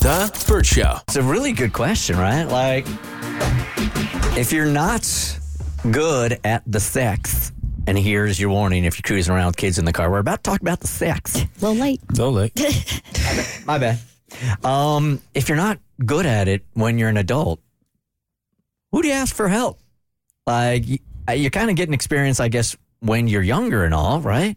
The Bert Show. It's a really good question, right? Like, if you're not good at the sex, and here's your warning if you're cruising around with kids in the car, we're about to talk about the sex. A little late. Don't late. My bad. Um, if you're not good at it when you're an adult, who do you ask for help? Like, uh, you're kind of getting experience, I guess, when you're younger and all, right?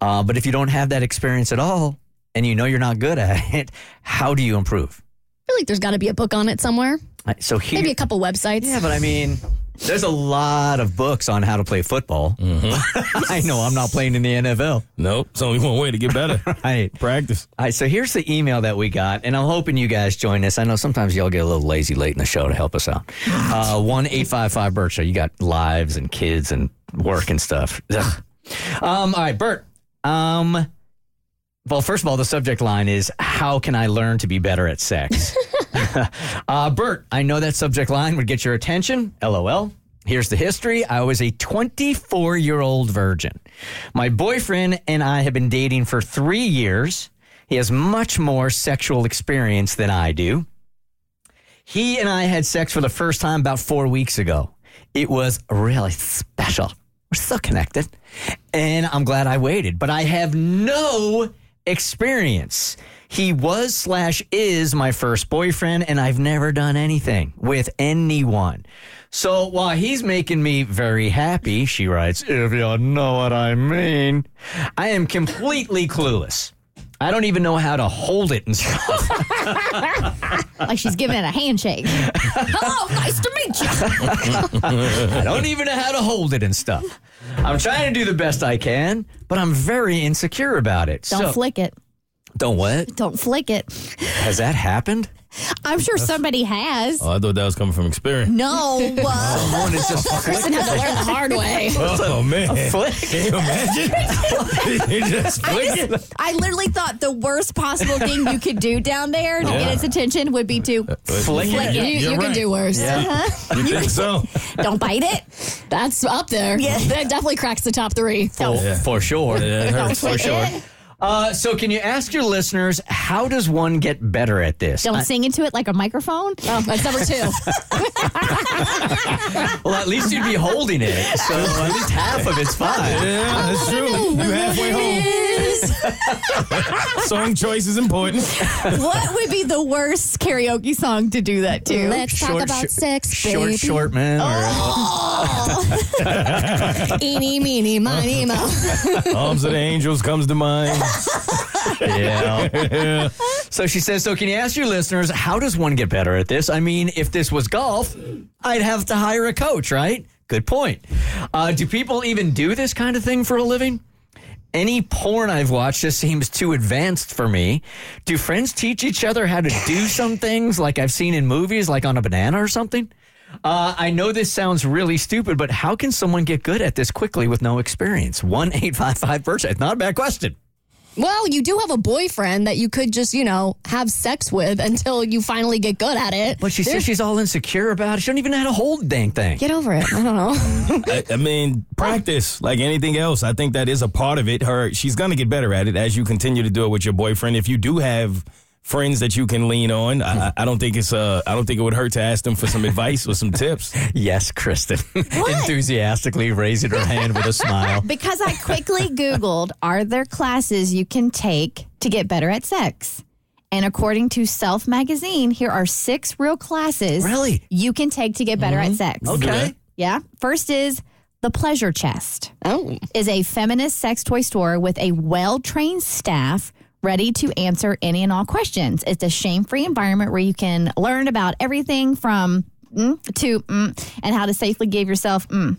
Uh, but if you don't have that experience at all and you know you're not good at it, how do you improve? I feel like there's got to be a book on it somewhere. So here, Maybe a couple websites. Yeah, but I mean, there's a lot of books on how to play football. I know I'm not playing in the NFL. Nope. It's only one way to get better. Right. Practice. All right, so here's the email that we got, and I'm hoping you guys join us. I know sometimes y'all get a little lazy late in the show to help us out. Uh, one eight five five Bert Show. You got lives and kids and work and stuff. Um, all right, Bert. Um, well, first of all, the subject line is "How can I learn to be better at sex?" uh, Bert, I know that subject line would get your attention. LOL. Here's the history. I was a 24 year old virgin. My boyfriend and I have been dating for three years. He has much more sexual experience than I do. He and I had sex for the first time about four weeks ago. It was really special. We're so connected. And I'm glad I waited, but I have no experience. He was slash is my first boyfriend, and I've never done anything with anyone. So while he's making me very happy, she writes, if you know what I mean, I am completely clueless. I don't even know how to hold it and stuff. Like she's giving it a handshake. Hello, nice to meet you. I don't even know how to hold it and stuff. I'm trying to do the best I can, but I'm very insecure about it. Don't so, flick it. Don't what? Don't flick it. Has that happened? I'm sure somebody has. Oh, I thought that was coming from experience. No. Uh, Someone is just Kristen had to learn the hard way. Oh, man. flick. Can you imagine? You just I, it. just, I literally thought the worst possible thing you could do down there to Yeah. get its attention would be to Flick flick it. it. You, You're can right. do worse. Uh-huh. You think so? Don't bite it. That's up there. Yeah. That definitely cracks the top three. Don't. Yeah. For sure. Yeah, it hurts. For sure. Uh, so, can you ask your listeners how does one get better at this? Don't I- sing into it like a microphone. Oh, that's number two. well, at least you'd be holding it, so at least half of it's fine. Yeah, that's true. You halfway home. Song choice is important. what would be the worst karaoke song to do that to? Let's talk about short- sex, Short, baby. short man. Eeny, meeny, miny, mo. Arms of the Angels comes to mind. Yeah. So she says, so can you ask your listeners, how does one get better at this? I mean, if this was golf, I'd have to hire a coach, right? Good point. Uh, do people even do this kind of thing for a living? Any porn I've watched just seems too advanced for me. Do friends teach each other how to do some things like I've seen in movies, like on a banana or something? Uh, I know this sounds really stupid, but how can someone get good at this quickly with no experience? One eight five five Birch. Not a bad question. Well, you do have a boyfriend that you could just, you know, have sex with until you finally get good at it. But she says she's all insecure about it. She don't even know how to hold the dang thing. Get over it. I don't know. I, I mean, practice like anything else. I think that is a part of it. Her, she's gonna get better at it as you continue to do it with your boyfriend. If you do have friends that you can lean on, I, I don't think it's uh, I don't think it would hurt to ask them for some advice or some tips. Yes, Kristen. Enthusiastically raising her hand with a smile. Because I quickly Googled, are there classes you can take to get better at sex? And according to Self Magazine, here are six real classes Really? you can take to get better at sex. Okay. Yeah. First is the Pleasure Chest. Oh. Is a feminist sex toy store with a well trained staff ready to answer any and all questions. It's a shame free environment where you can learn about everything from mm, to mm, and how to safely give yourself mm.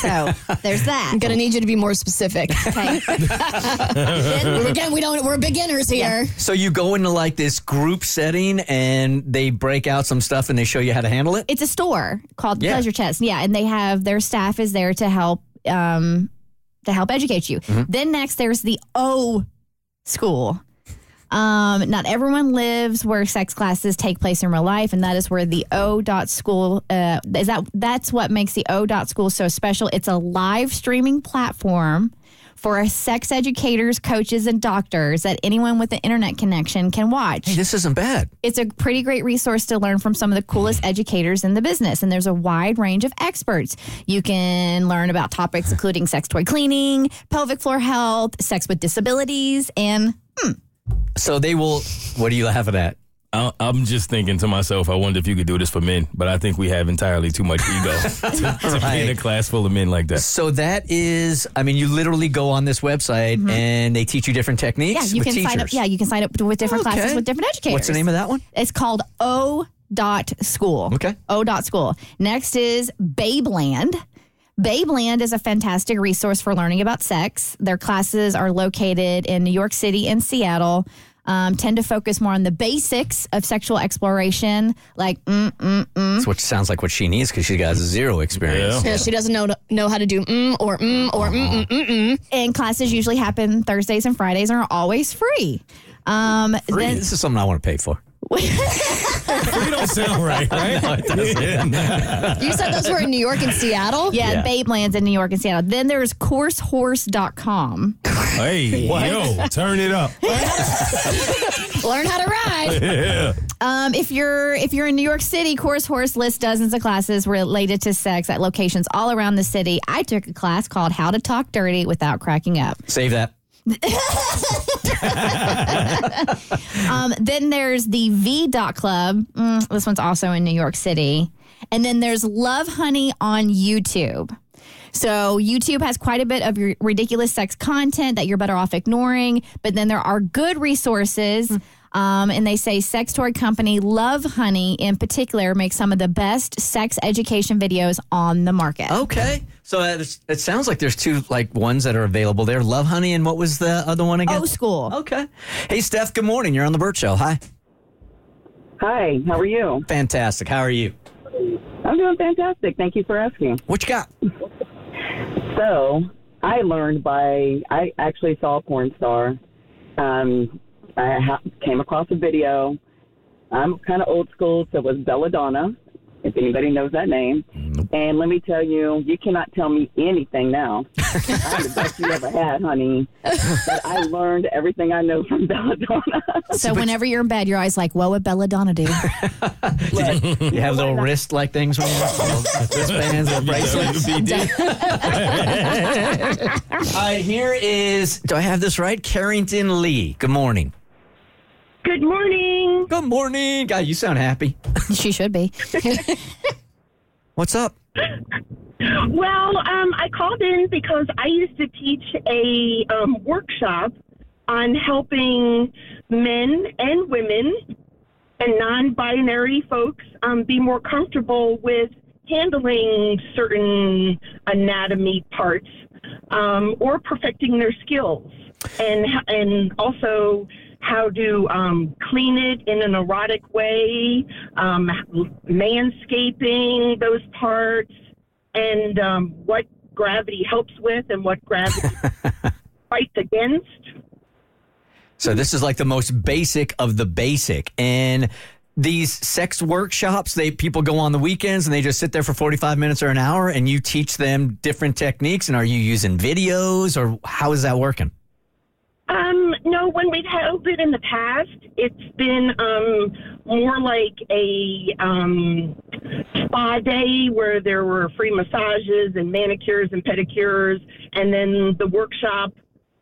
So there's that. I'm gonna need you to be more specific. Okay. Again, we don't. We're beginners here. So you go into like this group setting and they break out some stuff and they show you how to handle it? it's a store called Yeah. Pleasure Chest. Yeah, and they have their staff is there to help um to help educate you. Mm-hmm. Then next there's the O school. Um, not everyone lives where sex classes take place in real life, and that is where the O dot school uh, is that that's what makes the O dot school so special. It's a live streaming platform for sex educators, coaches, and doctors that anyone with an internet connection can watch Hey, this isn't bad. it's a pretty great resource to learn from some of the coolest educators in the business. And there's a wide range of experts. You can learn about topics including sex toy cleaning, pelvic floor health, sex with disabilities, and So they will. What are you laughing at? I- I'm just thinking to myself, I wonder if you could do this for men, but I think we have entirely too much ego to, to be in a class full of men like that. So that is, I mean, you literally go on this website mm-hmm. and they teach you different techniques. yeah, you with can sign up. Yeah, you can sign up with different Okay. classes with different educators. What's the name of that one? It's called O dot school. Okay. O dot school. Next is Babeland. Babeland is a fantastic resource for learning about sex. Their classes are located in New York City and Seattle. Um, tend to focus more on the basics of sexual exploration, like mm, mm, mm. That's what sounds like what she needs because she got zero experience. Yeah. Yeah, she doesn't know know how to do mm or mm or mm mm mm mm. and classes usually happen Thursdays and Fridays and are always free. Um, Free. then- This is something I want to pay for. We don't sound right, right? You said those were in New York and Seattle. yeah, Yeah. Babeland's in New York and Seattle. Then there's coursehorse.com. hey, yo, turn it up. Learn how to ride. Um, if you're if you're in New York City, Course Horse lists dozens of classes related to sex at locations all around the city. I took a class called How to Talk Dirty Without Cracking Up. Save that. Um, then there's the V Dot Club. Mm, this one's also in New York City. And then there's Lovehoney on YouTube. So YouTube has quite a bit of ridiculous sex content that you're better off ignoring. But then there are good resources. Um, and they say sex toy company Lovehoney in particular makes some of the best sex education videos on the market. Okay. So uh, it sounds like there's two like ones that are available there. Lovehoney and what was the other one again? O School. Okay. Hey, Steph, good morning. You're on the Bert Show. Hi. Hi, how are you? Fantastic. How are you? I'm doing fantastic. Thank you for asking. What you got? So, I learned by, I actually saw a porn star. Um, I ha- came across a video. I'm kind of old school, so it was Belladonna, if anybody knows that name. And let me tell you, you cannot tell me anything now. I'm the best you ever had, honey. But I learned everything I know from Belladonna. So whenever you're in bed, you're always like, "What would Belladonna do?" You have little wrist like things when you're wristbands or bracelets. All right, here is, do I have this right? Carrington Lee. Good morning. Good morning. Good morning. God, you sound happy. she should be. What's up? Well, um, I called in because I used to teach a um, workshop on helping men and women and non-binary folks um, be more comfortable with handling certain anatomy parts um, or perfecting their skills, and and also how to um, clean it in an erotic way, um, manscaping those parts, and um, what gravity helps with and what gravity fights against. So this is like the most basic of the basic. And these sex workshops, they people go on the weekends and they just sit there for 45 minutes or an hour and you teach them different techniques and are you using videos or how is that working? Um, no, when we've held it in the past, it's been um, more like a um, spa day where there were free massages and manicures and pedicures, and then the workshop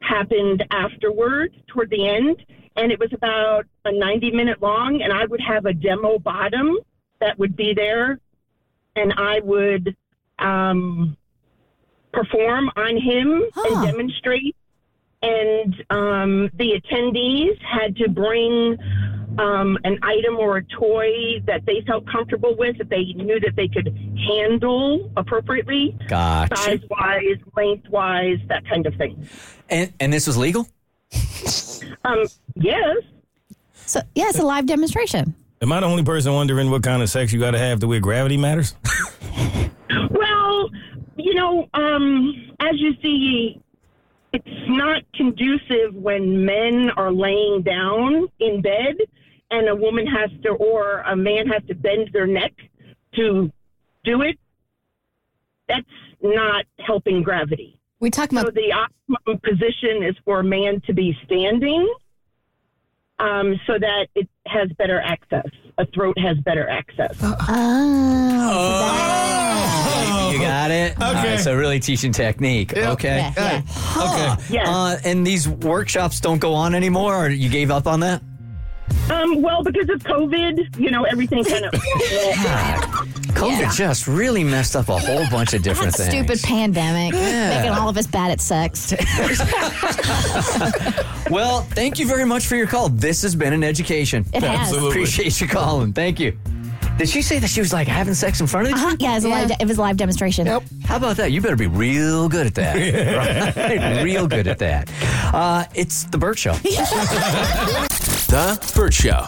happened afterward toward the end, and it was about a 90 minute long, and I would have a demo bottom that would be there, and I would um, perform on him Huh. and demonstrate and um, the attendees had to bring um, an item or a toy that they felt comfortable with, that they knew that they could handle appropriately, Gotcha. size wise, length wise, that kind of thing. And and this was legal? Um, yes. So yeah, it's a live demonstration. Am I the only person wondering what kind of sex you got to have to where gravity matters? Well, you know, um, as you see, it's not conducive when men are laying down in bed and a woman has to, or a man has to bend their neck to do it. That's not helping gravity. We talk about So the optimum position is for a man to be standing um, so that it has better access. A throat has better access. Oh, you got it. All right, so really teaching technique. Okay. Yeah, yeah. Okay. Yes. Uh, and these workshops don't go on anymore, or you gave up on that? Um, well, because of COVID, you know, everything kind of. COVID just really messed up a whole bunch of different That things. stupid pandemic making all of us bad at sex. Well, thank you very much for your call. This has been an education. It has. Absolutely. Appreciate you calling. Thank you. Did she say that she was like having sex in front of you? Uh-huh. Yeah, it was, a live, it was a live demonstration. Yep. How about that? You better be real good at that. right? Real good at that. Uh, it's the Bert Show. The Bert Show.